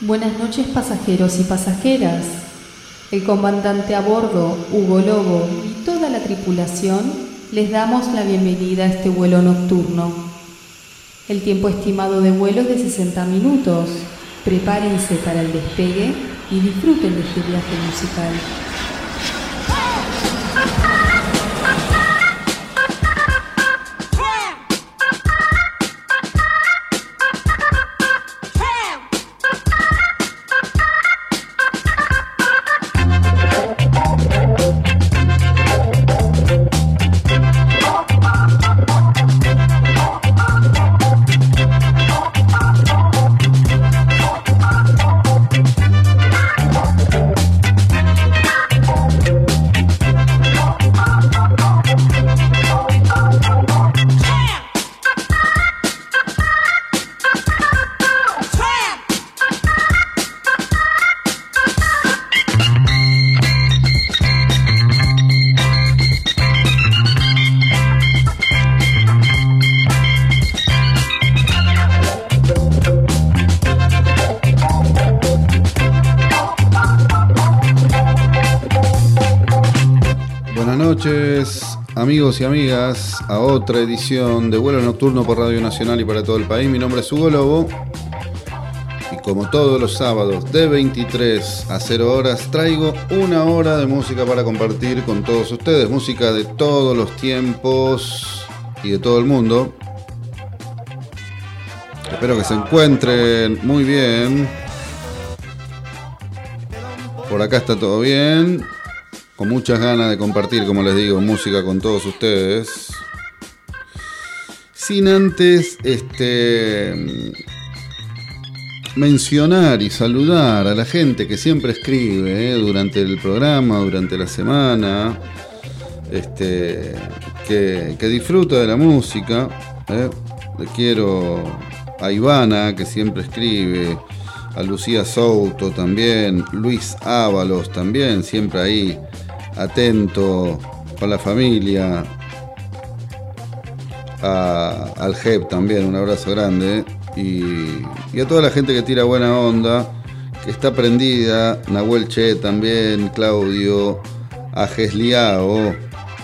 Buenas noches pasajeros y pasajeras. El comandante a bordo, Hugo Lobo, y toda la tripulación les damos la bienvenida a este vuelo nocturno. El tiempo estimado de vuelo es de 60 minutos. Prepárense para el despegue y disfruten de este viaje musical. Amigos y amigas a otra edición de Vuelo Nocturno por Radio Nacional y para todo el país. Mi nombre es Hugo Lobo y como todos los sábados de 23 a 0 horas traigo una hora de música para compartir con todos ustedes. Música de todos los tiempos y de todo el mundo. Espero que se encuentren muy bien. Por acá está todo bien con muchas ganas de compartir, como les digo, música con todos ustedes. Sin antes este, mencionar y saludar a la gente que siempre escribe eh, durante el programa, durante la semana, este, que, disfruta de la música. Eh. Le quiero a Ivana, que siempre escribe, a Lucía Souto también, Luis Ábalos también, siempre ahí atento con la familia. al JEP también, un abrazo grande. Y, a toda la gente que tira buena onda, que está prendida. Nahuel Che también, Claudio, a Gesliao,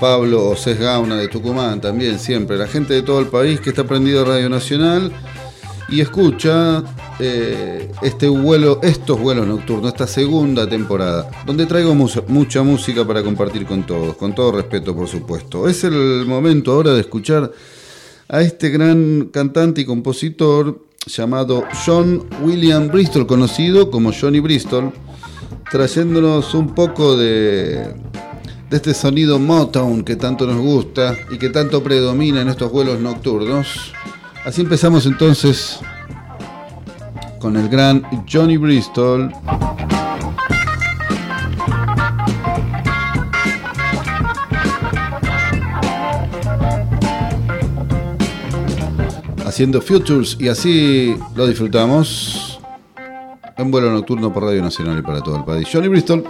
Pablo Océs Gauna de Tucumán también, siempre. La gente de todo el país que está prendido a Radio Nacional y escucha eh, este vuelo, estos vuelos nocturnos, esta segunda temporada, donde traigo mucha música para compartir con todos, con todo respeto por supuesto. Es el momento ahora de escuchar a este gran cantante y compositor llamado John William Bristol, conocido como Johnny Bristol, trayéndonos un poco de, de este sonido Motown que tanto nos gusta y que tanto predomina en estos vuelos nocturnos. Así empezamos entonces con el gran Johnny Bristol. Haciendo Futures y así lo disfrutamos en vuelo nocturno por Radio Nacional y para todo el país. Johnny Bristol.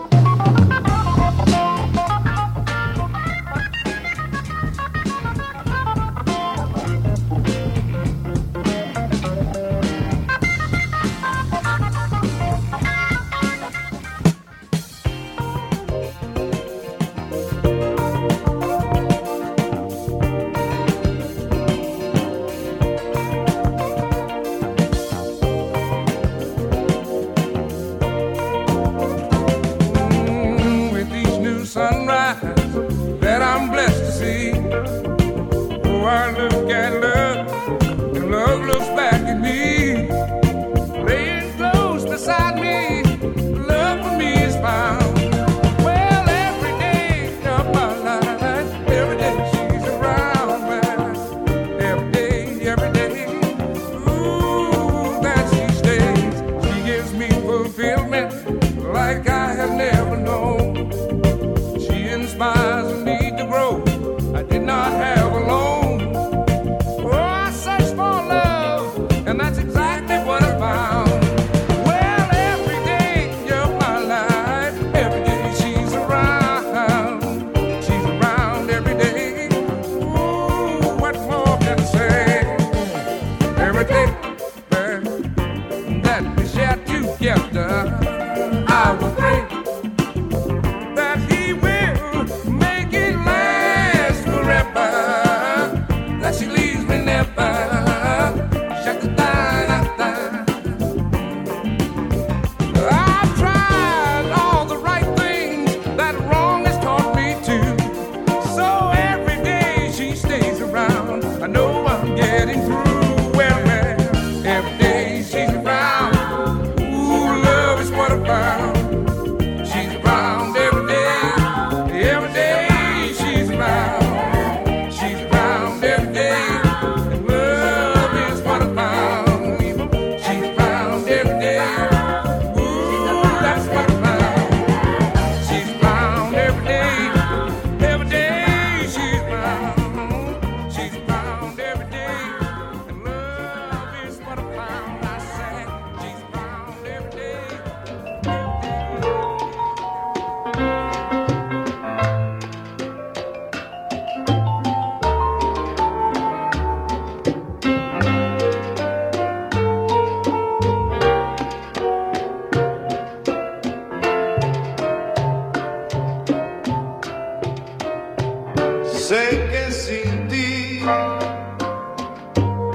Sé que sin ti,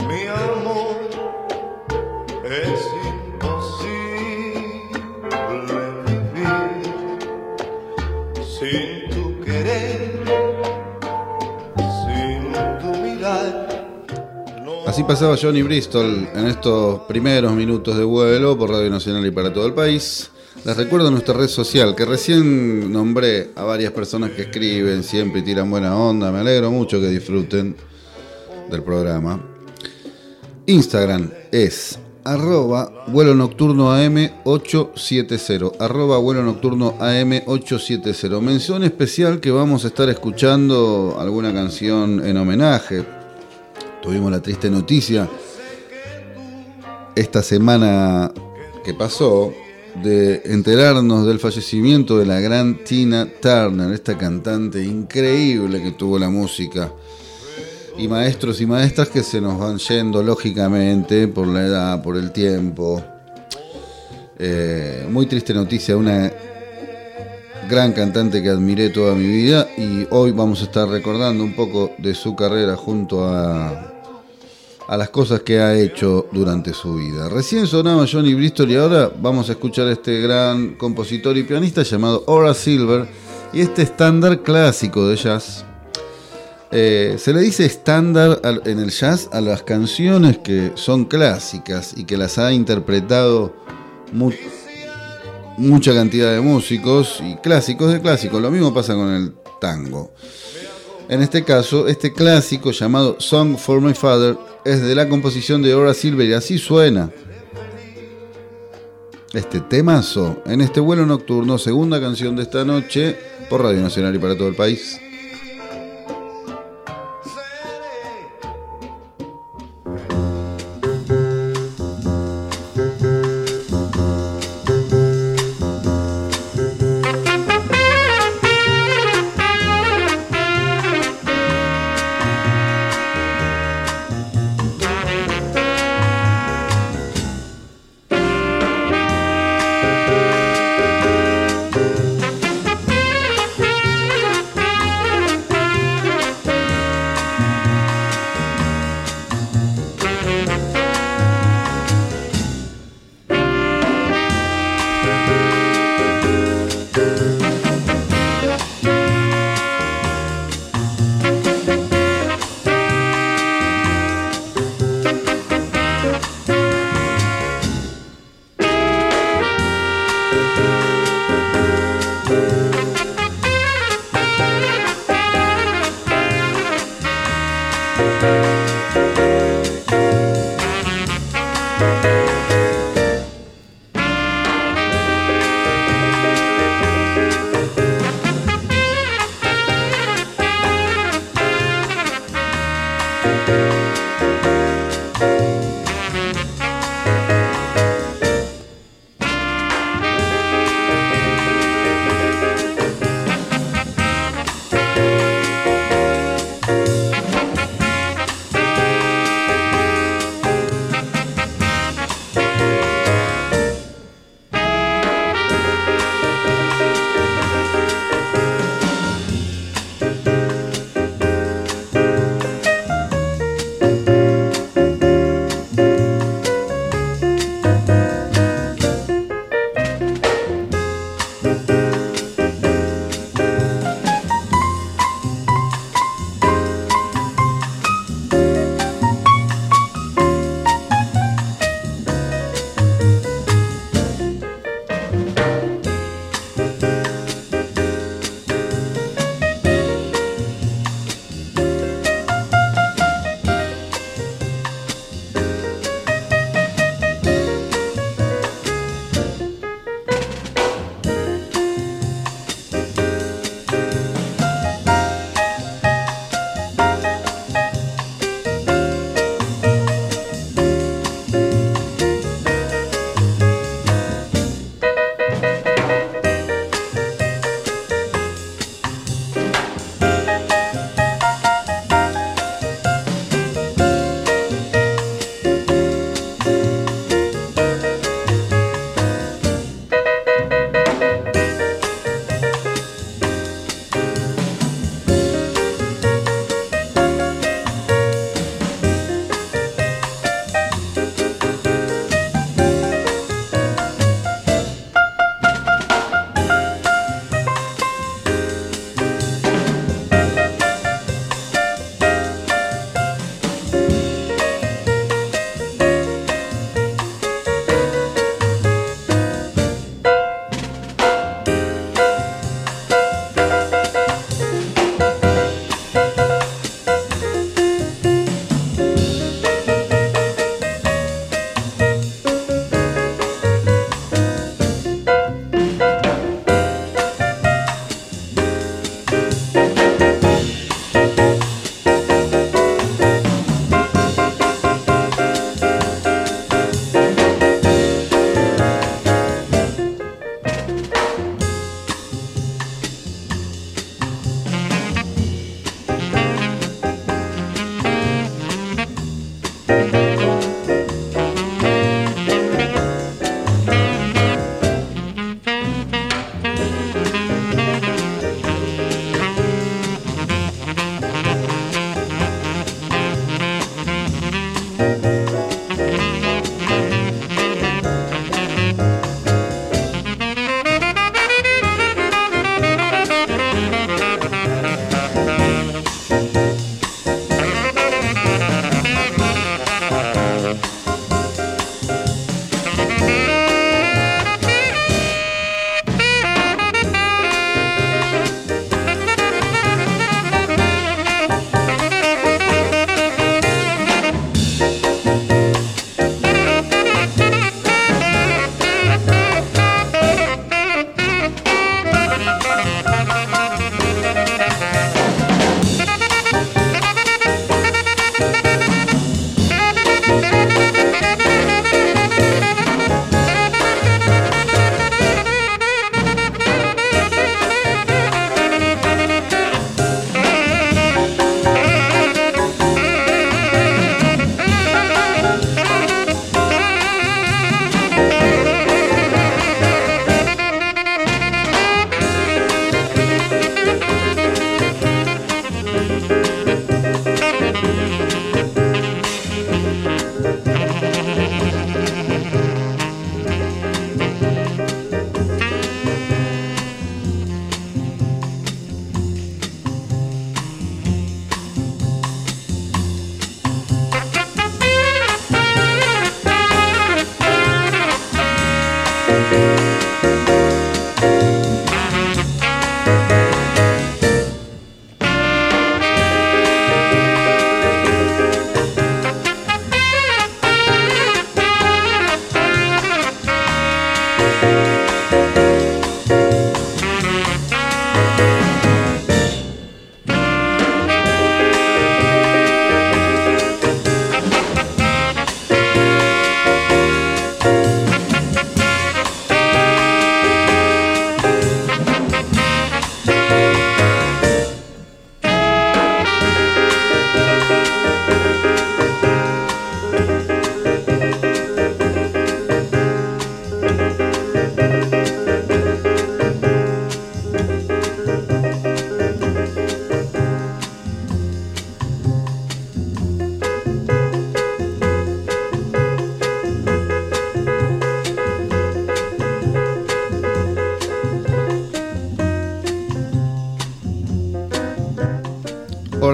mi amor, es imposible vivir sin tu querer, sin tu mirar. Así pasaba Johnny Bristol en estos primeros minutos de vuelo por Radio Nacional y para todo el país. Les recuerdo nuestra red social, que recién nombré a varias personas que escriben, siempre tiran buena onda. Me alegro mucho que disfruten del programa. Instagram es arroba vuelo nocturno AM870. Arroba vuelo nocturno AM870. Mención especial que vamos a estar escuchando alguna canción en homenaje Tuvimos la triste noticia esta semana que pasó de enterarnos del fallecimiento de la gran Tina Turner, esta cantante increíble que tuvo la música. Y maestros y maestras que se nos van yendo lógicamente por la edad, por el tiempo. Eh, muy triste noticia, una gran cantante que admiré toda mi vida y hoy vamos a estar recordando un poco de su carrera junto a, a las cosas que ha hecho durante su vida. Recién sonaba Johnny Bristol y ahora vamos a escuchar a este gran compositor y pianista llamado Ora Silver y este estándar clásico de jazz. Eh, se le dice estándar en el jazz a las canciones que son clásicas y que las ha interpretado mucha cantidad de músicos y clásicos de clásicos. Lo mismo pasa con el tango. En este caso, este clásico llamado Song for My Father es de la composición de Ora Silver y así suena. Este temazo en este vuelo nocturno, segunda canción de esta noche por Radio Nacional y para todo el país.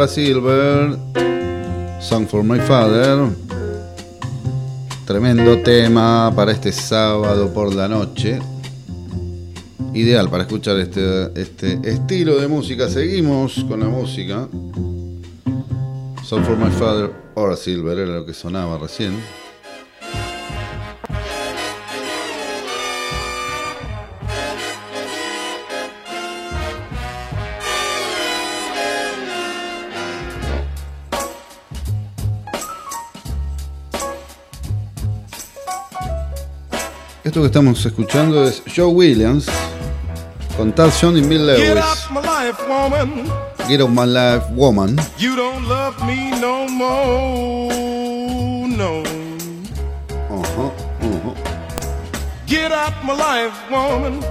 Silver, Song for My Father. Tremendo tema para este sábado por la noche. Ideal para escuchar este, este estilo de música. Seguimos con la música. Song for My Father, Hora Silver era lo que sonaba recién. Esto que estamos escuchando es Joe Williams con Tad John y Bill Lewis. Get out my life, woman. Get Out My Life Woman. You don't love me no more. No. Ajá, ajá. Get out my life, woman.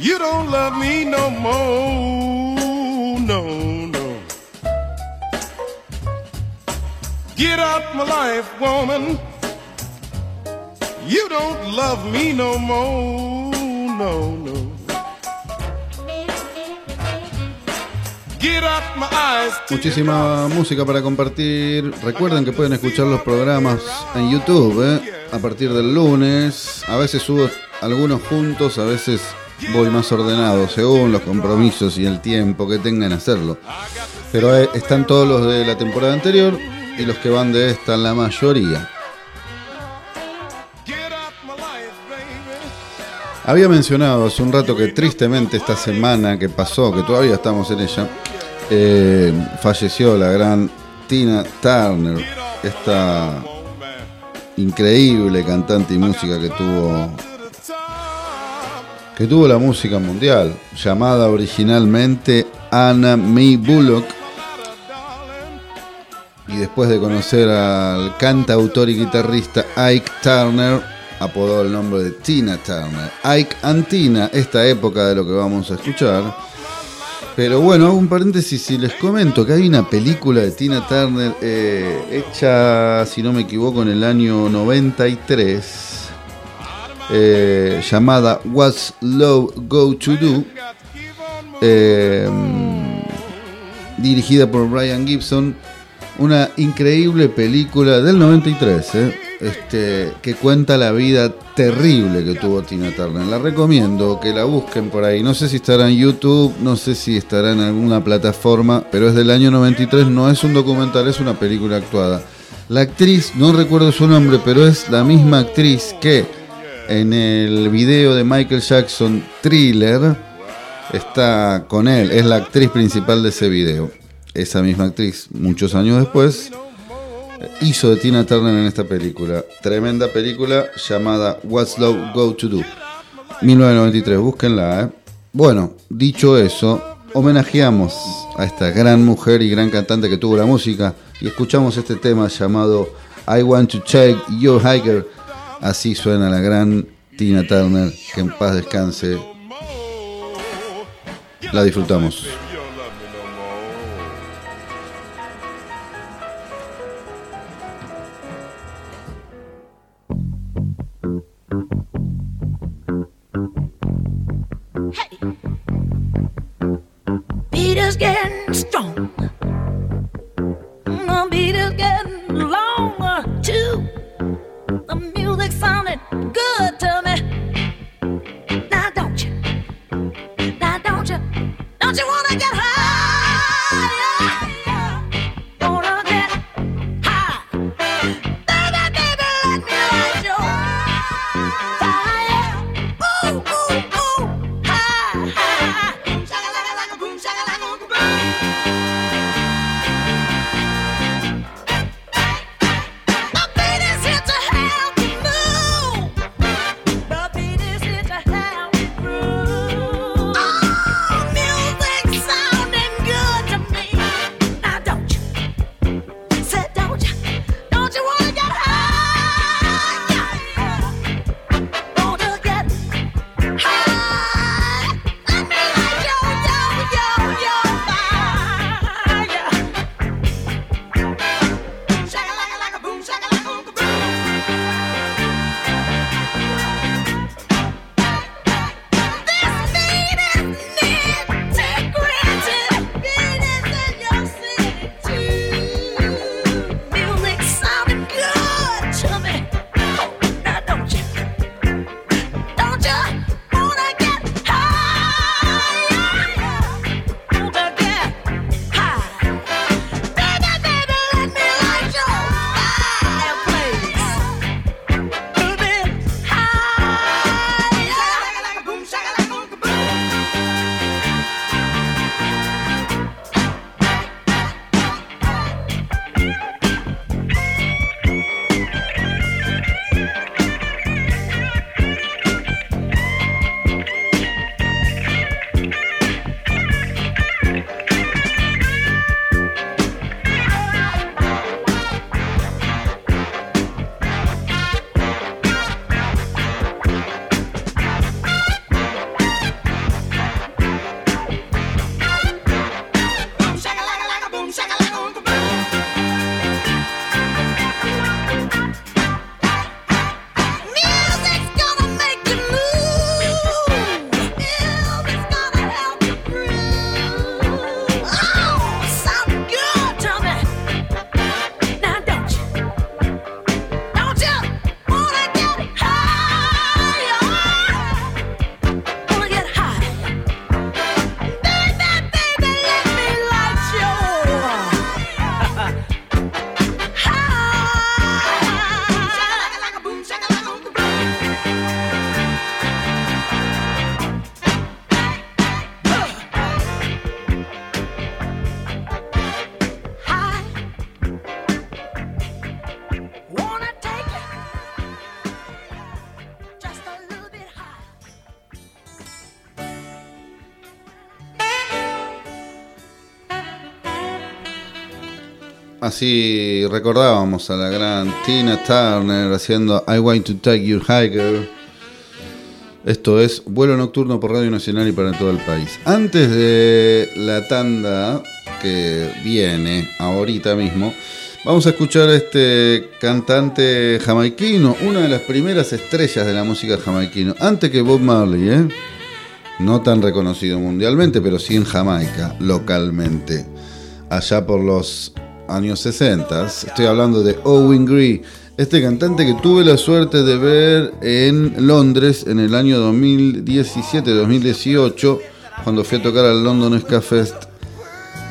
You don't love me no more. No, no. Get out my life, woman. You don't love me no more. No, no. Muchísima música para compartir. Recuerden que pueden escuchar los programas en YouTube ¿eh? a partir del lunes. A veces subo algunos juntos, a veces voy más ordenado, según los compromisos y el tiempo que tengan hacerlo. Pero eh, están todos los de la temporada anterior y los que van de esta, la mayoría. Había mencionado hace un rato que tristemente esta semana que pasó, que todavía estamos en ella, eh, falleció la gran Tina Turner, esta increíble cantante y música que tuvo, que tuvo la música mundial, llamada originalmente Anna Mae Bullock, y después de conocer al cantautor y guitarrista Ike Turner, apodó el nombre de Tina Turner. Ike and Tina, esta época de lo que vamos a escuchar. Pero bueno, hago un paréntesis y les comento que hay una película de Tina Turner eh, hecha, si no me equivoco, en el año 93, eh, llamada What's Love Go to Do, eh, dirigida por Brian Gibson. Una increíble película del 93, eh, este, que cuenta la vida terrible que tuvo Tina Turner. La recomiendo que la busquen por ahí. No sé si estará en YouTube, no sé si estará en alguna plataforma, pero es del año 93, no es un documental, es una película actuada. La actriz, no recuerdo su nombre, pero es la misma actriz que en el video de Michael Jackson, Thriller, está con él, es la actriz principal de ese video. Esa misma actriz, muchos años después, hizo de Tina Turner en esta película. Tremenda película llamada What's Love Go to Do. 1993, búsquenla. ¿eh? Bueno, dicho eso, homenajeamos a esta gran mujer y gran cantante que tuvo la música y escuchamos este tema llamado I Want to Take Your Hiker. Así suena la gran Tina Turner, que en paz descanse. La disfrutamos. again. Así recordábamos a la gran Tina Turner haciendo I Want to Take You Hiker. Esto es vuelo nocturno por Radio Nacional y para todo el país. Antes de la tanda que viene ahorita mismo, vamos a escuchar a este cantante jamaiquino, una de las primeras estrellas de la música jamaiquino, antes que Bob Marley, ¿eh? no tan reconocido mundialmente, pero sí en Jamaica, localmente, allá por los años 60. Estoy hablando de Owen Gree, este cantante que tuve la suerte de ver en Londres en el año 2017-2018, cuando fui a tocar al London Ska Fest.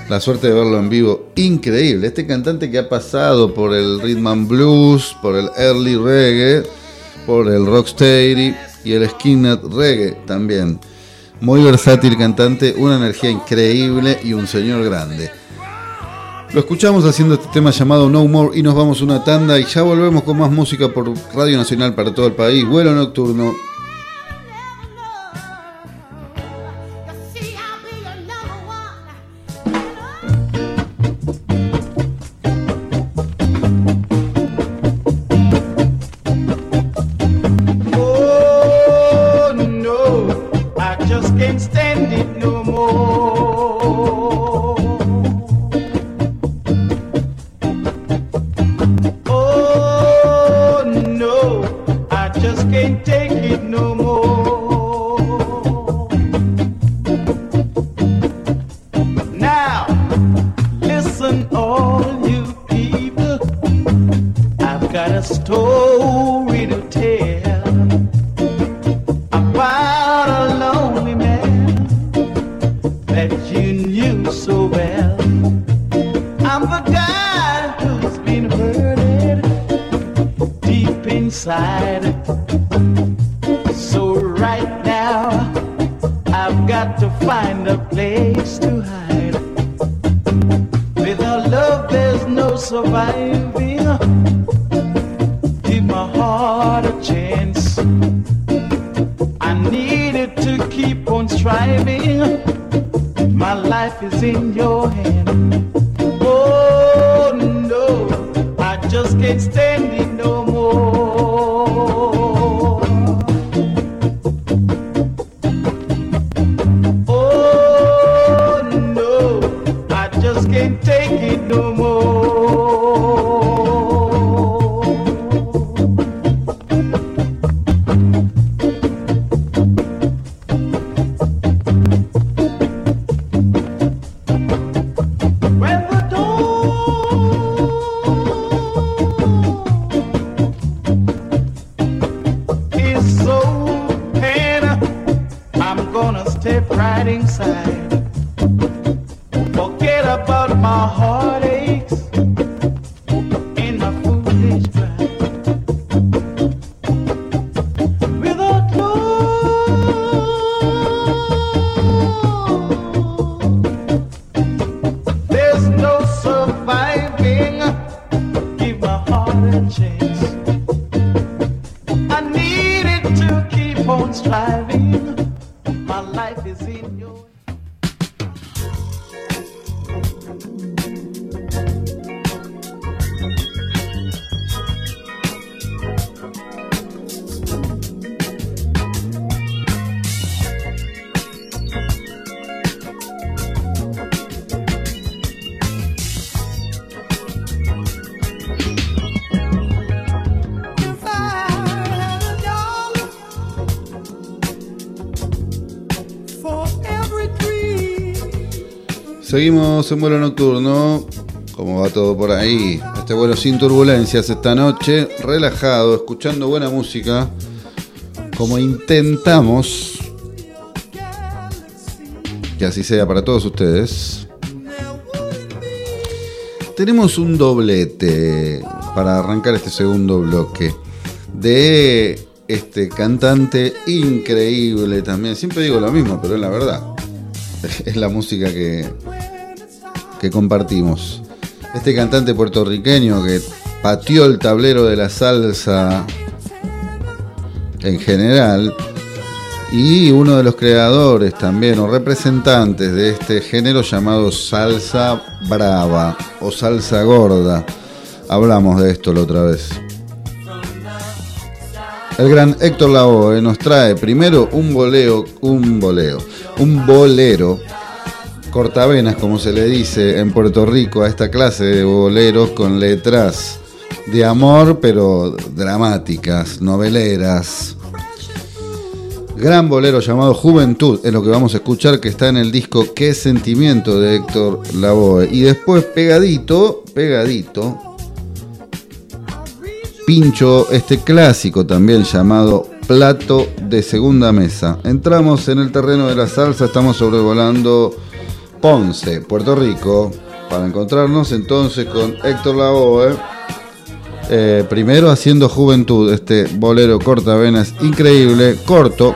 La suerte de verlo en vivo, increíble. Este cantante que ha pasado por el rhythm and blues, por el early reggae, por el rocksteady y el skinhead reggae también. Muy versátil cantante, una energía increíble y un señor grande. Lo escuchamos haciendo este tema llamado No More y nos vamos una tanda y ya volvemos con más música por Radio Nacional para todo el país. Vuelo nocturno. Seguimos en vuelo nocturno. Como va todo por ahí? Este vuelo sin turbulencias esta noche, relajado, escuchando buena música. Como intentamos que así sea para todos ustedes. Tenemos un doblete para arrancar este segundo bloque de este cantante increíble también. Siempre digo lo mismo, pero es la verdad. Es la música que, que compartimos. Este cantante puertorriqueño que pateó el tablero de la salsa en general y uno de los creadores también o representantes de este género llamado salsa brava o salsa gorda. Hablamos de esto la otra vez. El gran Héctor Lavoe nos trae primero un boleo, un boleo, un bolero cortavenas, como se le dice en Puerto Rico a esta clase de boleros con letras de amor, pero dramáticas, noveleras. Gran bolero llamado Juventud es lo que vamos a escuchar que está en el disco Qué sentimiento de Héctor Lavoe. Y después pegadito, pegadito, pincho este clásico también llamado Plato de segunda mesa. Entramos en el terreno de la salsa, estamos sobrevolando Ponce, Puerto Rico, para encontrarnos entonces con Héctor Lavoe. Eh, primero haciendo Juventud, este bolero cortavenas increíble, corto,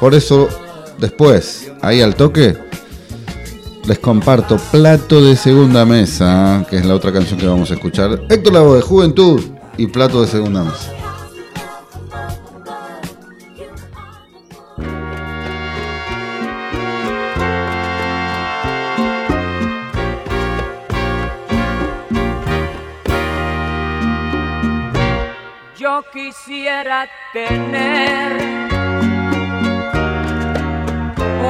por eso después, ahí al toque, les comparto Plato de Segunda Mesa, que es la otra canción que vamos a escuchar. Héctor Lavoe, Juventud y Plato de Segunda Mesa. Quisiera tener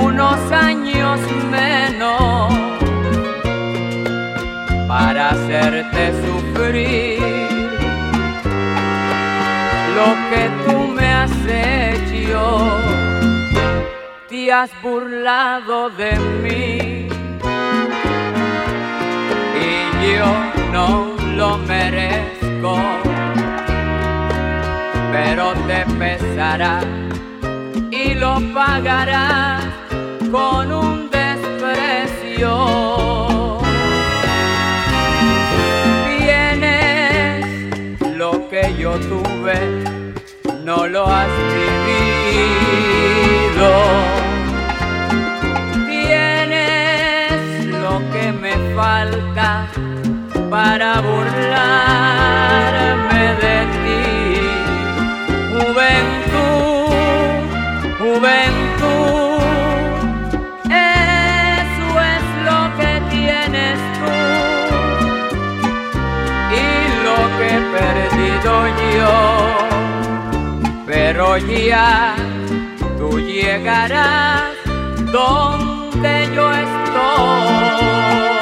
unos años menos para hacerte sufrir lo que tú me has hecho. Te has burlado de mí y yo no lo merezco pero te pesará y lo pagarás con un desprecio. Tienes lo que yo tuve, no lo has vivido. Tienes lo que me falta para burlarme juventud, eso es lo que tienes tú. Y lo que he perdido yo, pero ya tú llegarás donde yo estoy.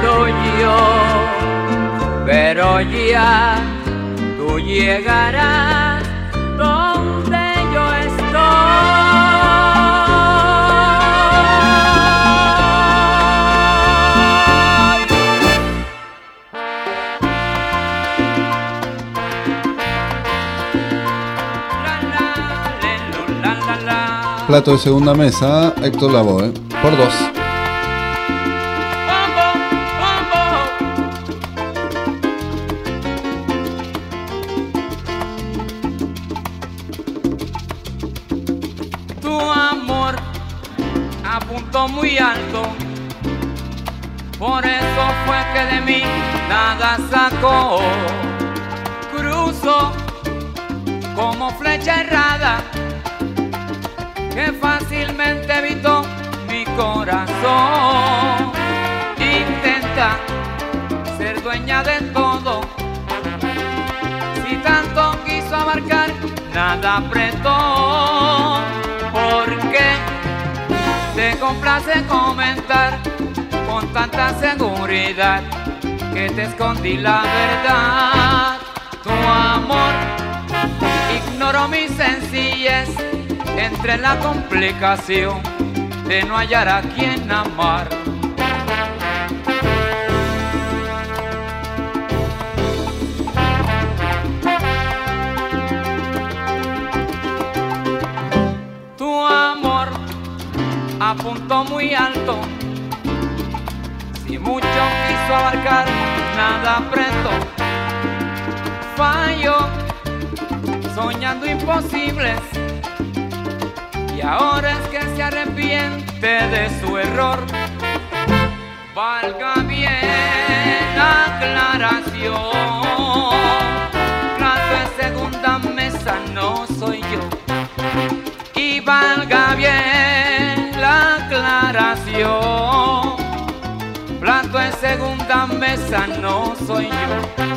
Perdido yo, pero ya tú llegarás donde yo estoy. Plato de segunda mesa, Héctor Lavoe, por dos. Nada sacó. Cruzo como flecha errada que fácilmente evitó mi corazón. Intenta ser dueña de todo. Si tanto quiso abarcar, nada apretó. Porque te complace comentar con tanta seguridad que te escondí la verdad. Tu amor ignoró mi sencillez entre la complicación de no hallar a quien amar. Tu amor apuntó muy alto, mucho quiso abarcar, nada apretó. Falló soñando imposibles. Y ahora es que se arrepiente de su error. Valga bien la aclaración. Plato en segunda mesa no soy yo. Y valga bien la aclaración. En segunda mesa no soy yo.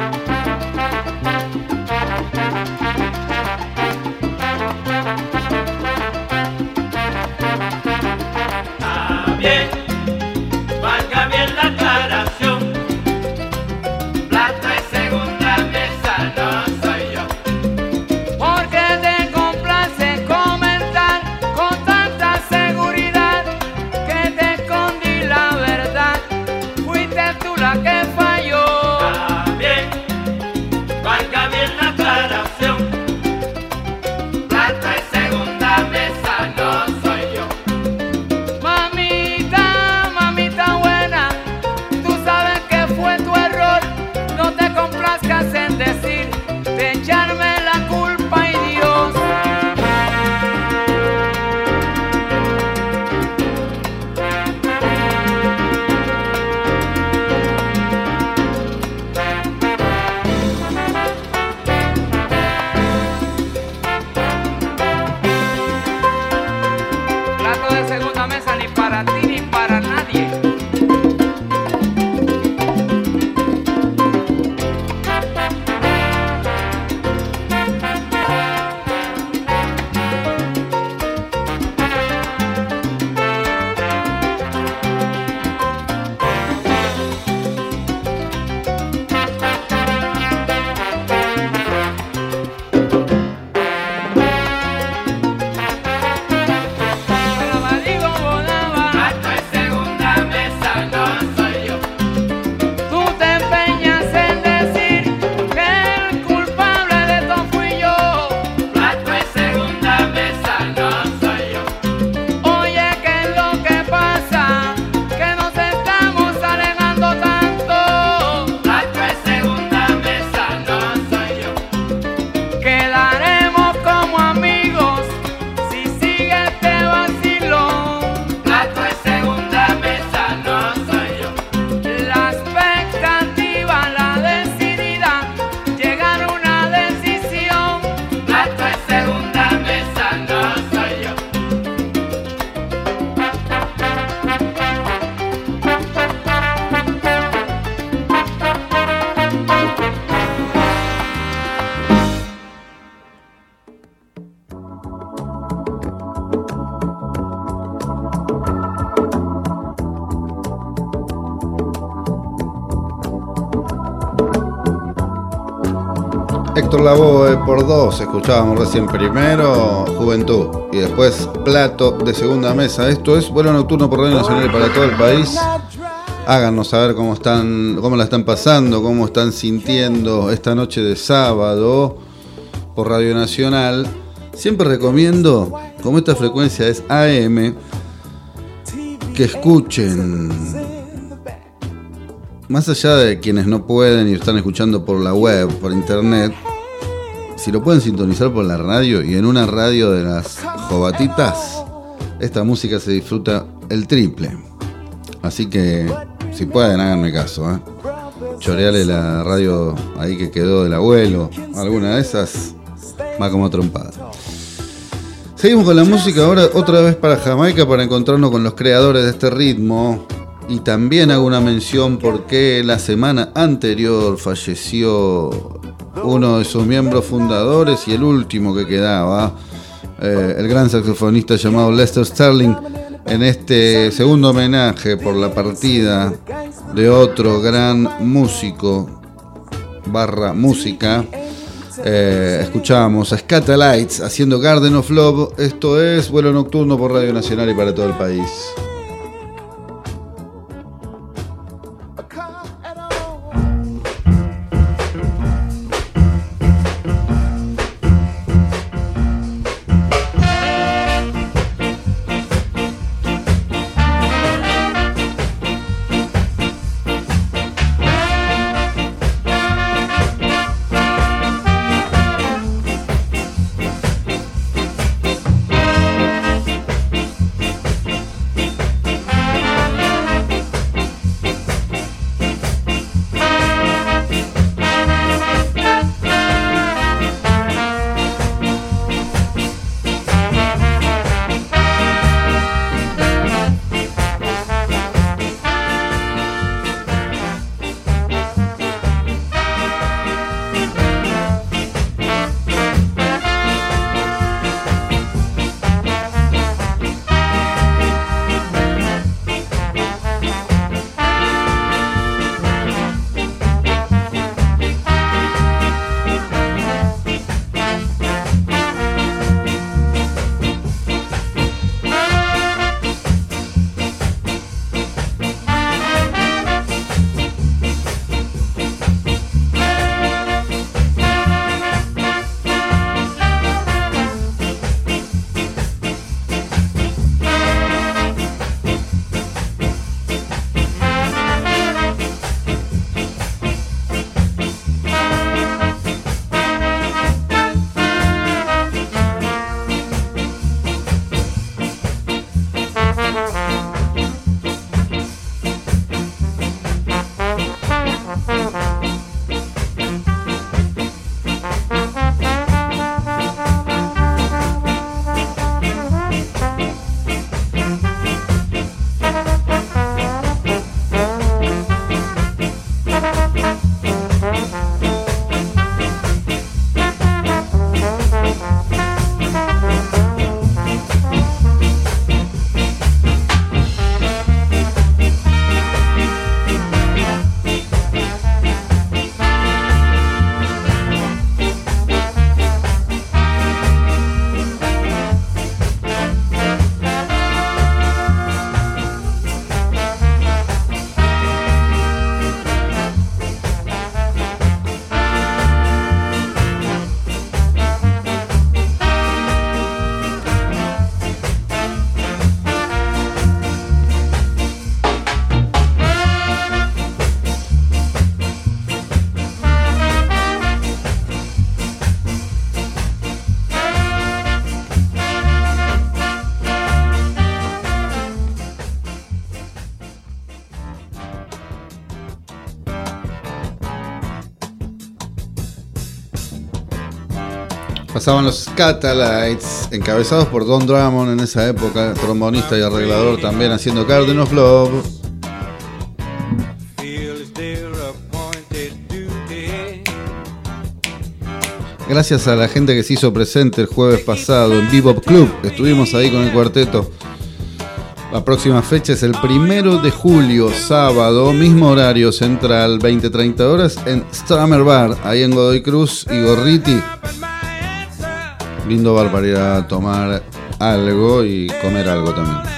Por dos, escuchábamos recién primero Juventud y después Plato de segunda mesa. Esto es vuelo nocturno por Radio Nacional para todo el país. Háganos saber cómo están, cómo la están pasando, cómo están sintiendo esta noche de sábado por Radio Nacional. Siempre recomiendo, como esta frecuencia es AM, que escuchen más allá de quienes no pueden y están escuchando por la web, por internet, si lo pueden sintonizar por la radio y en una radio de las jovatitas, esta música se disfruta el triple. Así que, si pueden, háganme caso. ¿eh? Choreale la radio ahí que quedó del abuelo, alguna de esas, va como trompada. Seguimos con la música ahora otra vez para Jamaica para encontrarnos con los creadores de este ritmo. Y también hago una mención porque la semana anterior falleció uno de sus miembros fundadores y el último que quedaba, eh, el gran saxofonista llamado Lester Sterling, en este segundo homenaje por la partida de otro gran músico barra música. Eh, escuchábamos a Scatalites haciendo Garden of Love. Esto es vuelo nocturno por Radio Nacional y para todo el país. Pasaban los Scatalites, encabezados por Don Drummond en esa época, trombonista y arreglador también haciendo Garden of Love. Gracias a la gente que se hizo presente el jueves pasado en Bebop Club, estuvimos ahí con el cuarteto. La próxima fecha es el primero de julio, sábado, mismo horario central, 20-30 horas, en Stramer Bar, ahí en Godoy Cruz y Gorriti. Lindo bar ir a tomar algo y comer algo también.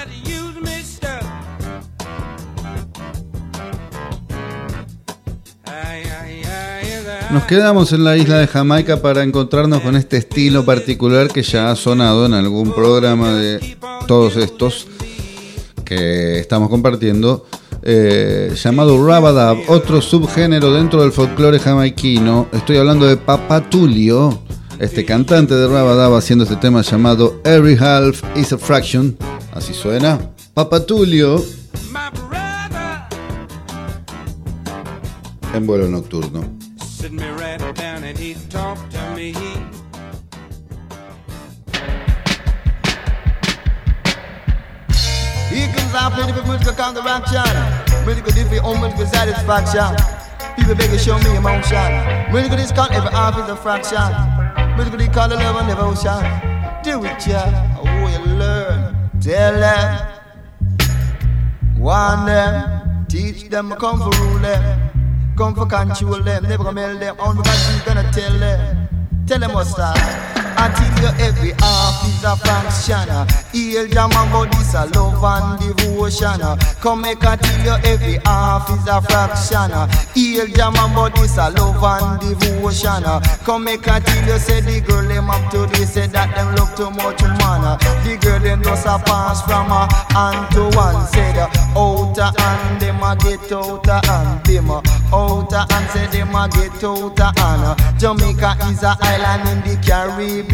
Nos quedamos en la isla de Jamaica para encontrarnos con este estilo particular que ya ha sonado en algún programa de todos estos que estamos compartiendo, eh, llamado Rabadab, otro subgénero dentro del folclore jamaiquino. Estoy hablando de Papatulio, este cantante de Rabadab haciendo este tema llamado Every Half is a Fraction. Así suena. Papatulio en vuelo nocturno. Me. People beg to show me emotion. Medical is called every half is a fraction. They call the love and devotion. Do it, yeah. Oh, you learn. Tell them. Warn them. Teach them. Come for rule them. Come for control them. Never gonna mail them. Only because you gonna tell them. Tell them what's that. Until your every half is a function. Heal jam about this a love and devotion. Come make till your every half is a fraction. Heal jam about this a love and devotion. Come make till you say the girl them up to this say that them love too much man. The girl them just a pass from a hand to one said outer and them a get outer and them outer and say them a get outer and Jamaica is a island in the Caribbean.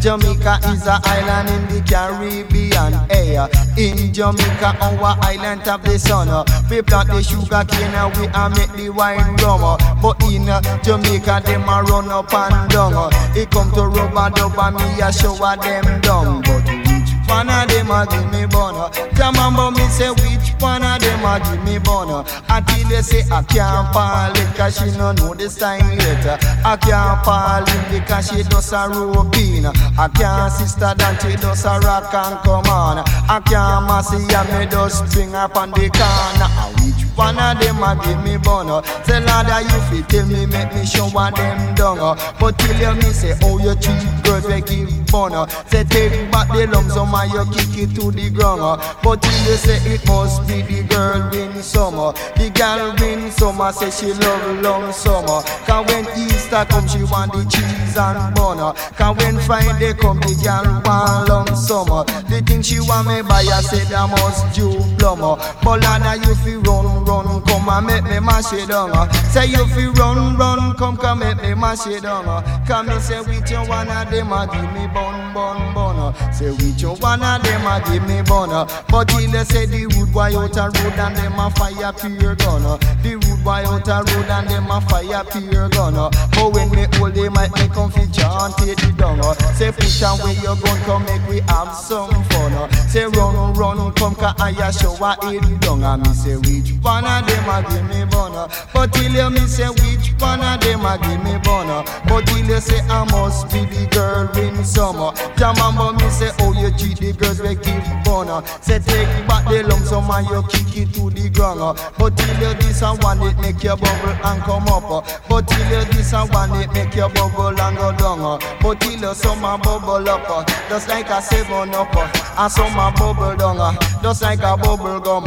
Jamaica is a island in the Caribbean. Hey, in Jamaica, our island of the sun. We plant the sugar cane and we a make the wine rum. But in Jamaica, them a run up and down. It come to rubber dub and me a shower them down. But one of them a give me bono? Jamamba me say which one of them a give me bono? Until they say I can't fall it cause she no know the sign yet. I can't fall it because she does a roping. I can't sister that she does a rock and come on. I can't massy and me just bring her on the corner. Which one of them a give me bono? Say Lord you fit tell me make me show what them down. But till you me say oh you treat girls we give bono. Say take back the lump some and you kick it to the ground. But till you say it must be the girl win summer. The girl win summer say she love long summer. Cause when Easter come she want the cheese and butter. Cause when Friday come the girl want long summer. The thing she want me buy I say that must due plumber. But Lana you fi run run come and make me mash it down. Uh. Say you fi run run come come make me mash it down. Uh. Come me say which you one of them a give me bun bun bun. Say which you one of them a give me bun. But till they say the rude boy out a road and them a fire pure gun. The rude boy out a road and them a fire pure gun. But when me hold them might me come fi chant it down. Say push and where you gun come make we have some fun. Say run run come ca I a show a it down. And me say which one of them a give me bun. But till you me say which one of them a give me bun. But till you say I must be the girl in summer. Jamamba me say oh you cheat the girls we give bun. Say take back the lump sum and you kick it to the ground. But till you this and one it make you bubble and come up. But till you this and one it make you bubble and go down. But till you some a bubble up, just like a seven up. And some a bubble down, just like a bubble gum.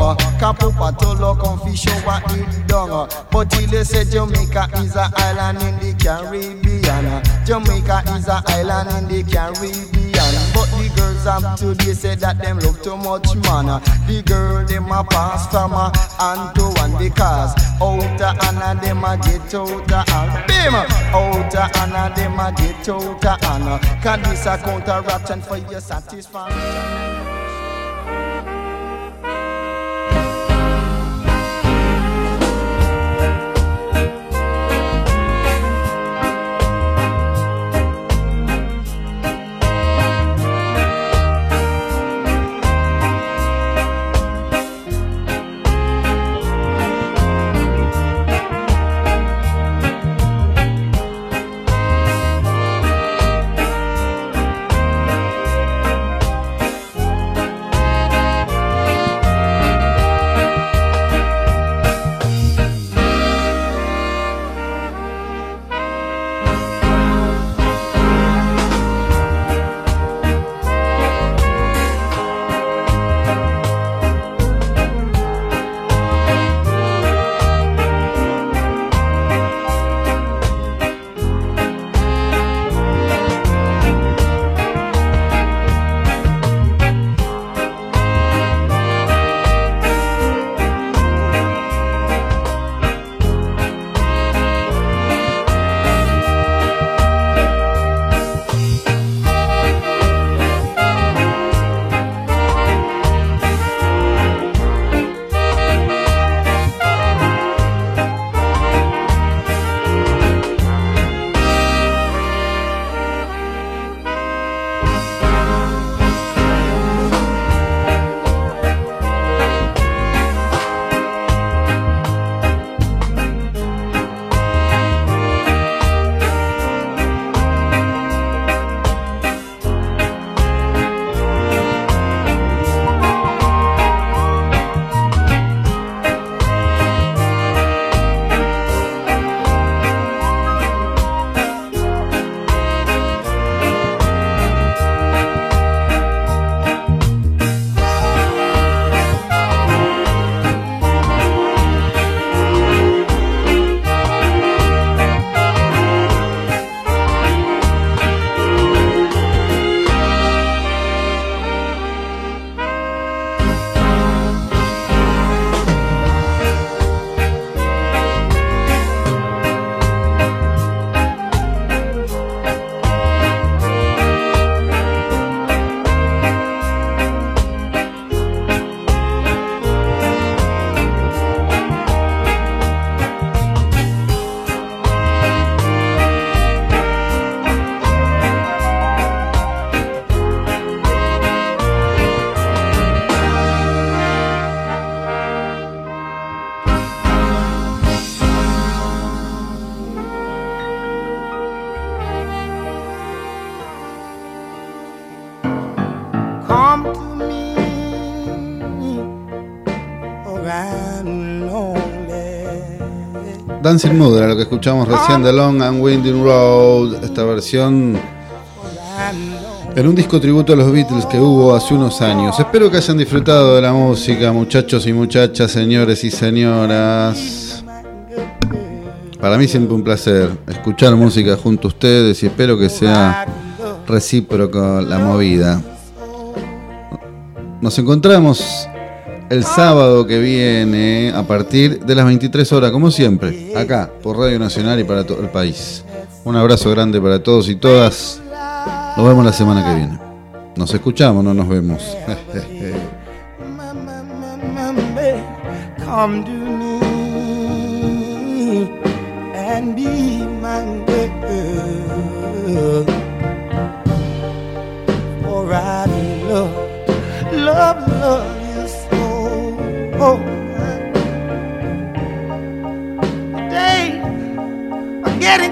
Kapupa tolo confusion what it down. But till you say Jamaica is a island in the Caribbean. Jamaica is a island in the Caribbean. But the girls up today say that them love too much man. The girl them a pass from a hand to one because outer and them a get outer and bim outer and them a get outer and cause this a counteraction for your satisfaction. Dancing Mood era lo que escuchamos recién de Long and Winding Road, esta versión en un disco tributo a los Beatles que hubo hace unos años. Espero que hayan disfrutado de la música, muchachos y muchachas, señores y señoras. Para mí siempre un placer escuchar música junto a ustedes y espero que sea recíproco la movida. Nos encontramos el sábado que viene a partir de las 23 horas, como siempre, acá por Radio Nacional y para todo el país. Un abrazo grande para todos y todas. Nos vemos la semana que viene. Nos escuchamos, no nos vemos. Love, love. Oh, today I'm getting